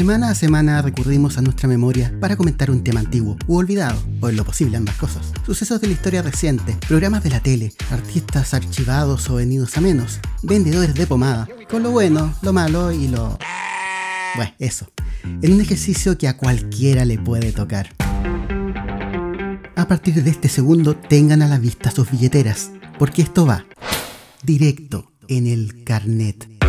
Semana a semana recurrimos a nuestra memoria para comentar un tema antiguo u olvidado, o en lo posible ambas cosas. Sucesos de la historia reciente, programas de la tele, artistas archivados o venidos a menos, vendedores de pomada, con lo bueno, lo malo y lo... Bueno, eso. En un ejercicio que a cualquiera le puede tocar. A partir de este segundo, tengan a la vista sus billeteras, porque esto va directo en el carnet.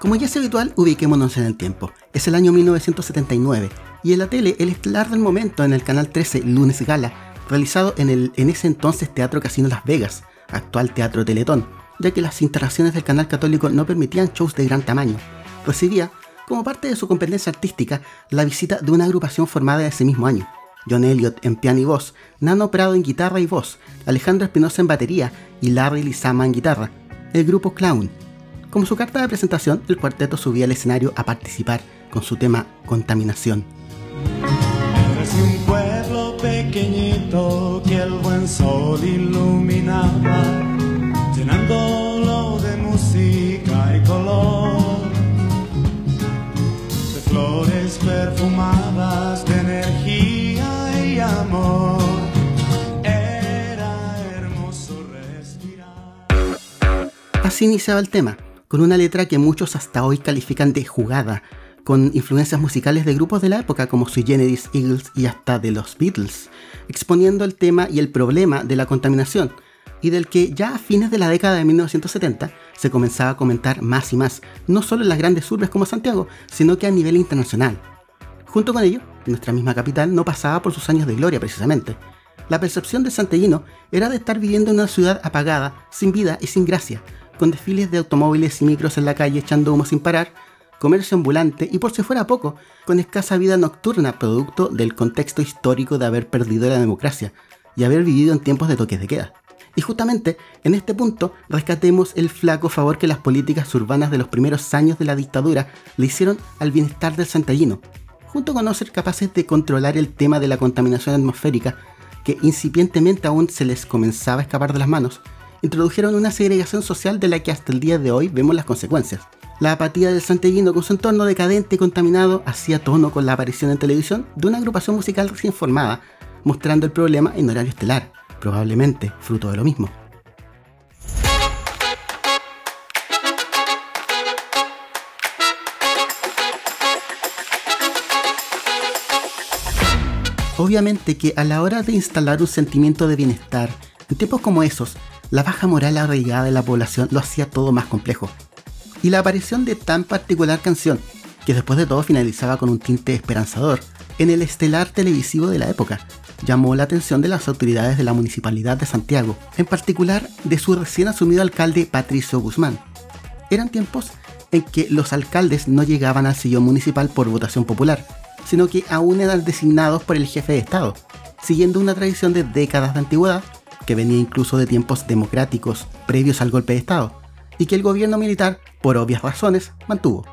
Como ya es habitual, ubiquémonos en el tiempo. Es el año 1979 y en la tele el estelar del momento en el canal 13 Lunes Gala, realizado en el en ese entonces Teatro Casino Las Vegas, actual Teatro Teletón, ya que las instalaciones del canal católico no permitían shows de gran tamaño. Recibía, como parte de su competencia artística, la visita de una agrupación formada ese mismo año. John Elliott en piano y voz, Nano Prado en guitarra y voz, Alejandro Espinosa en batería y Larry Lizama en guitarra. El grupo Clown, como su carta de presentación, el cuarteto subía al escenario a participar con su tema Contaminación. Es un pueblo pequeñito que el buen sol iluminaba, llenándolo de música y color, de flores perfumadas, de energía y amor. Era hermoso respirar. Así iniciaba el tema, con una letra que muchos hasta hoy califican de jugada, con influencias musicales de grupos de la época como Sui Generis, Eagles y hasta de los Beatles, exponiendo el tema y el problema de la contaminación, y del que ya a fines de la década de 1970 se comenzaba a comentar más y más, no solo en las grandes urbes como Santiago, sino que a nivel internacional. Junto con ello, nuestra misma capital no pasaba por sus años de gloria precisamente. La percepción de Santellino era de estar viviendo en una ciudad apagada, sin vida y sin gracia, con desfiles de automóviles y micros en la calle echando humo sin parar, comercio ambulante y por si fuera poco, con escasa vida nocturna producto del contexto histórico de haber perdido la democracia y haber vivido en tiempos de toques de queda. Y justamente en este punto rescatemos el flaco favor que las políticas urbanas de los primeros años de la dictadura le hicieron al bienestar del santallino, junto con no ser capaces de controlar el tema de la contaminación atmosférica, que incipientemente aún se les comenzaba a escapar de las manos, introdujeron una segregación social de la que hasta el día de hoy vemos las consecuencias. La apatía del santellino con su entorno decadente y contaminado hacía tono con la aparición en televisión de una agrupación musical recién formada, mostrando el problema en horario estelar, probablemente fruto de lo mismo. Obviamente que a la hora de instalar un sentimiento de bienestar, en tiempos como esos, la baja moral arraigada de la población lo hacía todo más complejo. Y la aparición de tan particular canción, que después de todo finalizaba con un tinte esperanzador, en el estelar televisivo de la época, llamó la atención de las autoridades de la Municipalidad de Santiago, en particular de su recién asumido alcalde Patricio Guzmán. Eran tiempos en que los alcaldes no llegaban al sillón municipal por votación popular, sino que aún eran designados por el jefe de Estado, siguiendo una tradición de décadas de antigüedad que venía incluso de tiempos democráticos previos al golpe de Estado, y que el gobierno militar, por obvias razones, mantuvo.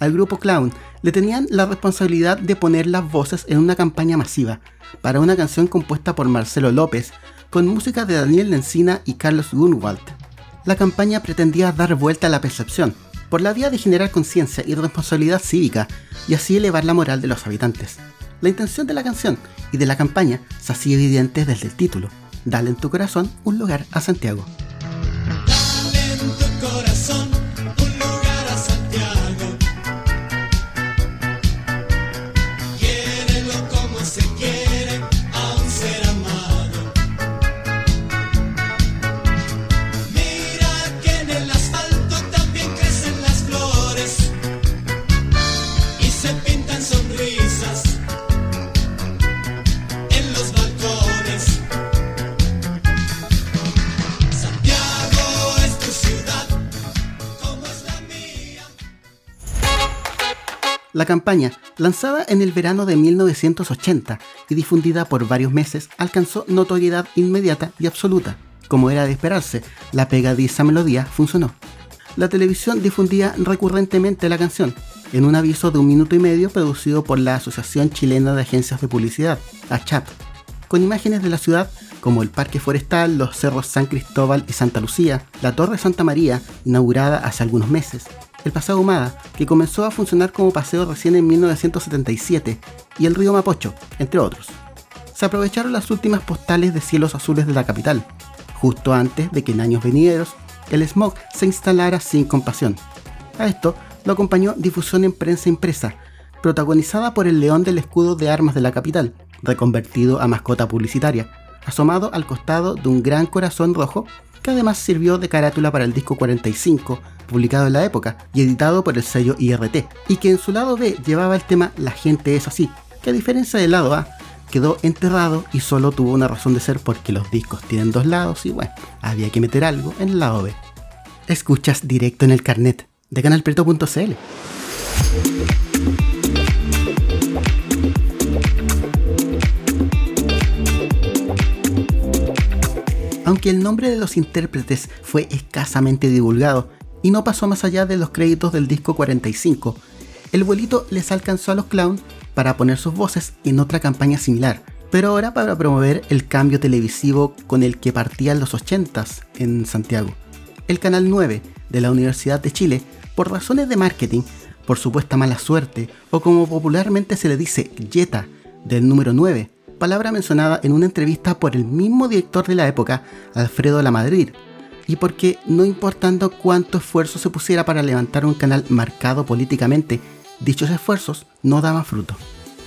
Al grupo Clown le tenían la responsabilidad de poner las voces en una campaña masiva para una canción compuesta por Marcelo López, con música de Daniel Lencina y Carlos Gunwald. La campaña pretendía dar vuelta a la percepción, por la vía de generar conciencia y responsabilidad cívica, y así elevar la moral de los habitantes. La intención de la canción y de la campaña se hacía evidente desde el título, Dale en tu corazón un lugar a Santiago. La campaña, lanzada en el verano de 1980 y difundida por varios meses, alcanzó notoriedad inmediata y absoluta. Como era de esperarse, la pegadiza melodía funcionó. la televisión difundía recurrentemente la canción, en un aviso de un minuto y medio producido por la Asociación Chilena de Agencias de Publicidad, ACHAP, con imágenes de la ciudad como el Parque Forestal, los cerros San Cristóbal y Santa Lucía, la Torre Santa María, inaugurada hace algunos meses, el Paseo Humada, que comenzó a funcionar como paseo recién en 1977, y el río Mapocho, entre otros. Se aprovecharon las últimas postales de cielos azules de la capital, justo antes de que en años venideros el smog se instalara sin compasión. A esto lo acompañó difusión en prensa impresa, protagonizada por el león del escudo de armas de la capital, reconvertido a mascota publicitaria, asomado al costado de un gran corazón rojo que además sirvió de carátula para el disco 45, publicado en la época y editado por el sello IRT, y que en su lado B llevaba el tema La gente es así, que a diferencia del lado A, quedó enterrado y solo tuvo una razón de ser porque los discos tienen dos lados y bueno, había que meter algo en el lado B. Escuchas directo en el carnet de canalpreto.cl. Aunque el nombre de los intérpretes fue escasamente divulgado y no pasó más allá de los créditos del disco 45, el vuelito les alcanzó a los clowns para poner sus voces en otra campaña similar, pero ahora para promover el cambio televisivo con el que partían los 80s en Santiago. El Canal 9 de la Universidad de Chile, por razones de marketing, por supuesta mala suerte, o como popularmente se le dice, Jetta, del número 9, palabra mencionada en una entrevista por el mismo director de la época, Alfredo Lamadrid, y porque no importando cuánto esfuerzo se pusiera para levantar un canal marcado políticamente, dichos esfuerzos no daban fruto.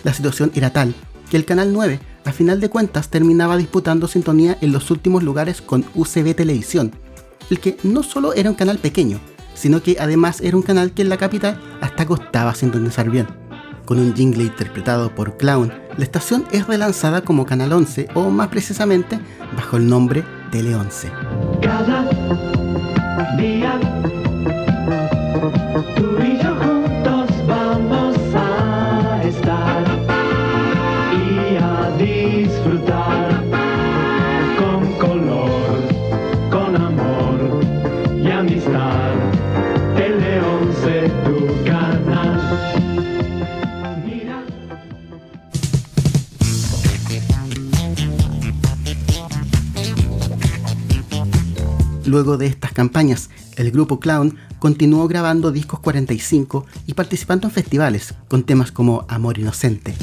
La situación era tal que el Canal 9, a final de cuentas, terminaba disputando sintonía en los últimos lugares con UCB Televisión, el que no solo era un canal pequeño, sino que además era un canal que en la capital hasta costaba sintonizar bien. Con un jingle interpretado por Clown, la estación es relanzada como Canal 11 o más precisamente bajo el nombre Tele 11. Cada día tú y Luego de estas campañas, el grupo Clown continuó grabando discos 45 y participando en festivales con temas como Amor Inocente.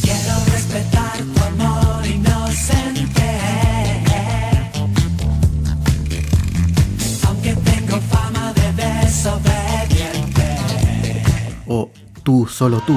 Quiero respetar tu amor inocente. Aunque tengo fama de desobediente. o Tú, solo tú.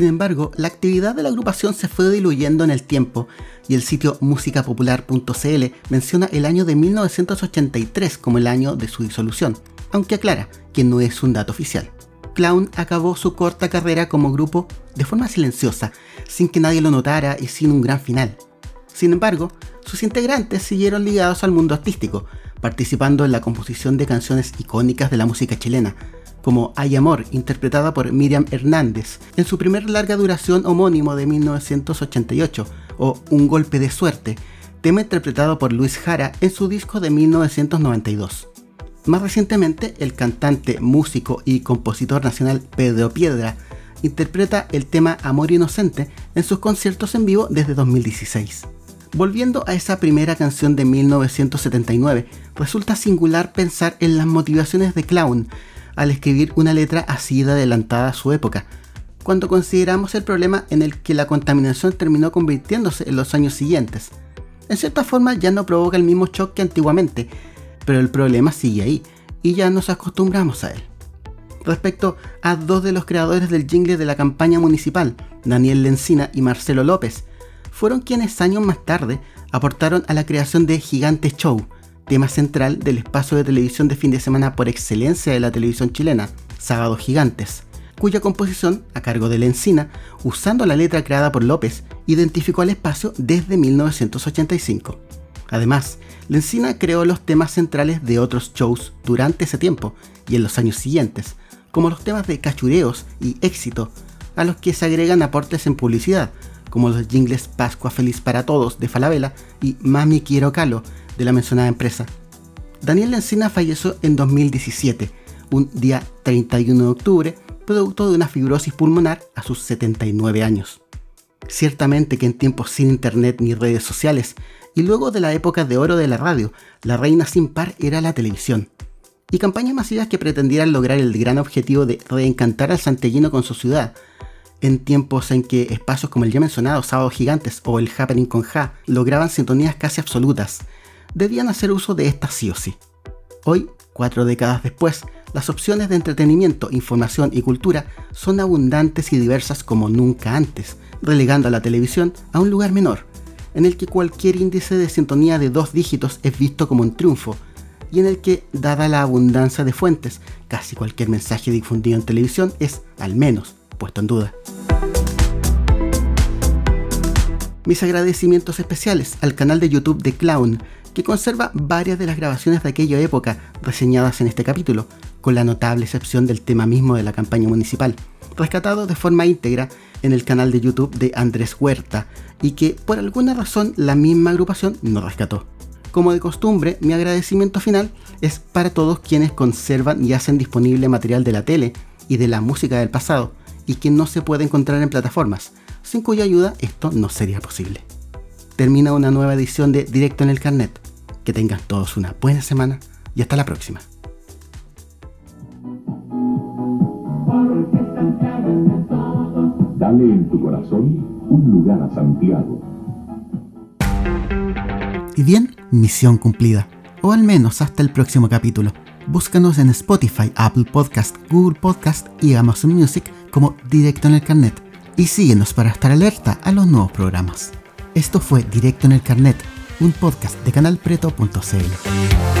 Sin embargo, la actividad de la agrupación se fue diluyendo en el tiempo y el sitio musicapopular.cl menciona el año de 1983 como el año de su disolución, aunque aclara que no es un dato oficial. Clown acabó su corta carrera como grupo de forma silenciosa, sin que nadie lo notara y sin un gran final. Sin embargo, sus integrantes siguieron ligados al mundo artístico, participando en la composición de canciones icónicas de la música chilena, como Hay Amor, interpretada por Miriam Hernández, en su primer larga duración homónimo de 1988, o Un Golpe de Suerte, tema interpretado por Luis Jara en su disco de 1992. Más recientemente, el cantante, músico y compositor nacional Pedro Piedra interpreta el tema Amor Inocente en sus conciertos en vivo desde 2016. Volviendo a esa primera canción de 1979, resulta singular pensar en las motivaciones de Clown al escribir una letra así de adelantada a su época, cuando consideramos el problema en el que la contaminación terminó convirtiéndose en los años siguientes. En cierta forma ya no provoca el mismo shock que antiguamente, pero el problema sigue ahí y ya nos acostumbramos a él. Respecto a dos de los creadores del jingle de la campaña municipal, Daniel Lencina y Marcelo López, fueron quienes años más tarde aportaron a la creación de Gigante Show, tema central del espacio de televisión de fin de semana por excelencia de la televisión chilena, Sábados Gigantes, cuya composición, a cargo de Lencina, usando la letra creada por López, identificó al espacio desde 1985. Además, Lencina creó los temas centrales de otros shows durante ese tiempo y en los años siguientes, como los temas de cachureos y éxito, a los que se agregan aportes en publicidad, como los jingles Pascua Feliz para Todos de Falabella y Mami Quiero Calo de la mencionada empresa. Daniel Lencina falleció en 2017, un día 31 de octubre, producto de una fibrosis pulmonar a sus 79 años. Ciertamente que en tiempos sin internet ni redes sociales, y luego de la época de oro de la radio, la reina sin par era la televisión. Y campañas masivas que pretendieran lograr el gran objetivo de reencantar al santellino con su ciudad, en tiempos en que espacios como el ya mencionado Sábado Gigantes o el Happening con Ja lograban sintonías casi absolutas, debían hacer uso de estas sí o sí. Hoy, cuatro décadas después, las opciones de entretenimiento, información y cultura son abundantes y diversas como nunca antes, relegando a la televisión a un lugar menor, en el que cualquier índice de sintonía de dos dígitos es visto como un triunfo, y en el que, dada la abundancia de fuentes, casi cualquier mensaje difundido en televisión es, al menos, puesto en duda. Mis agradecimientos especiales al canal de YouTube de Clown, que conserva varias de las grabaciones de aquella época reseñadas en este capítulo, con la notable excepción del tema mismo de la campaña municipal, rescatado de forma íntegra en el canal de YouTube de Andrés Huerta, y que por alguna razón la misma agrupación no rescató. Como de costumbre, mi agradecimiento final es para todos quienes conservan y hacen disponible material de la tele y de la música del pasado, y que no se puede encontrar en plataformas, sin cuya ayuda esto no sería posible. Termina una nueva edición de Directo en el Carnet. Que tengan todos una buena semana y hasta la próxima. Dale en tu corazón un lugar a Santiago. Y bien, misión cumplida. O al menos hasta el próximo capítulo. Búscanos en Spotify, Apple Podcast, Google Podcast y Amazon Music como Directo en el Carnet. Y síguenos para estar alerta a los nuevos programas. Esto fue Directo en el Carnet, un podcast de canalpreto.cl.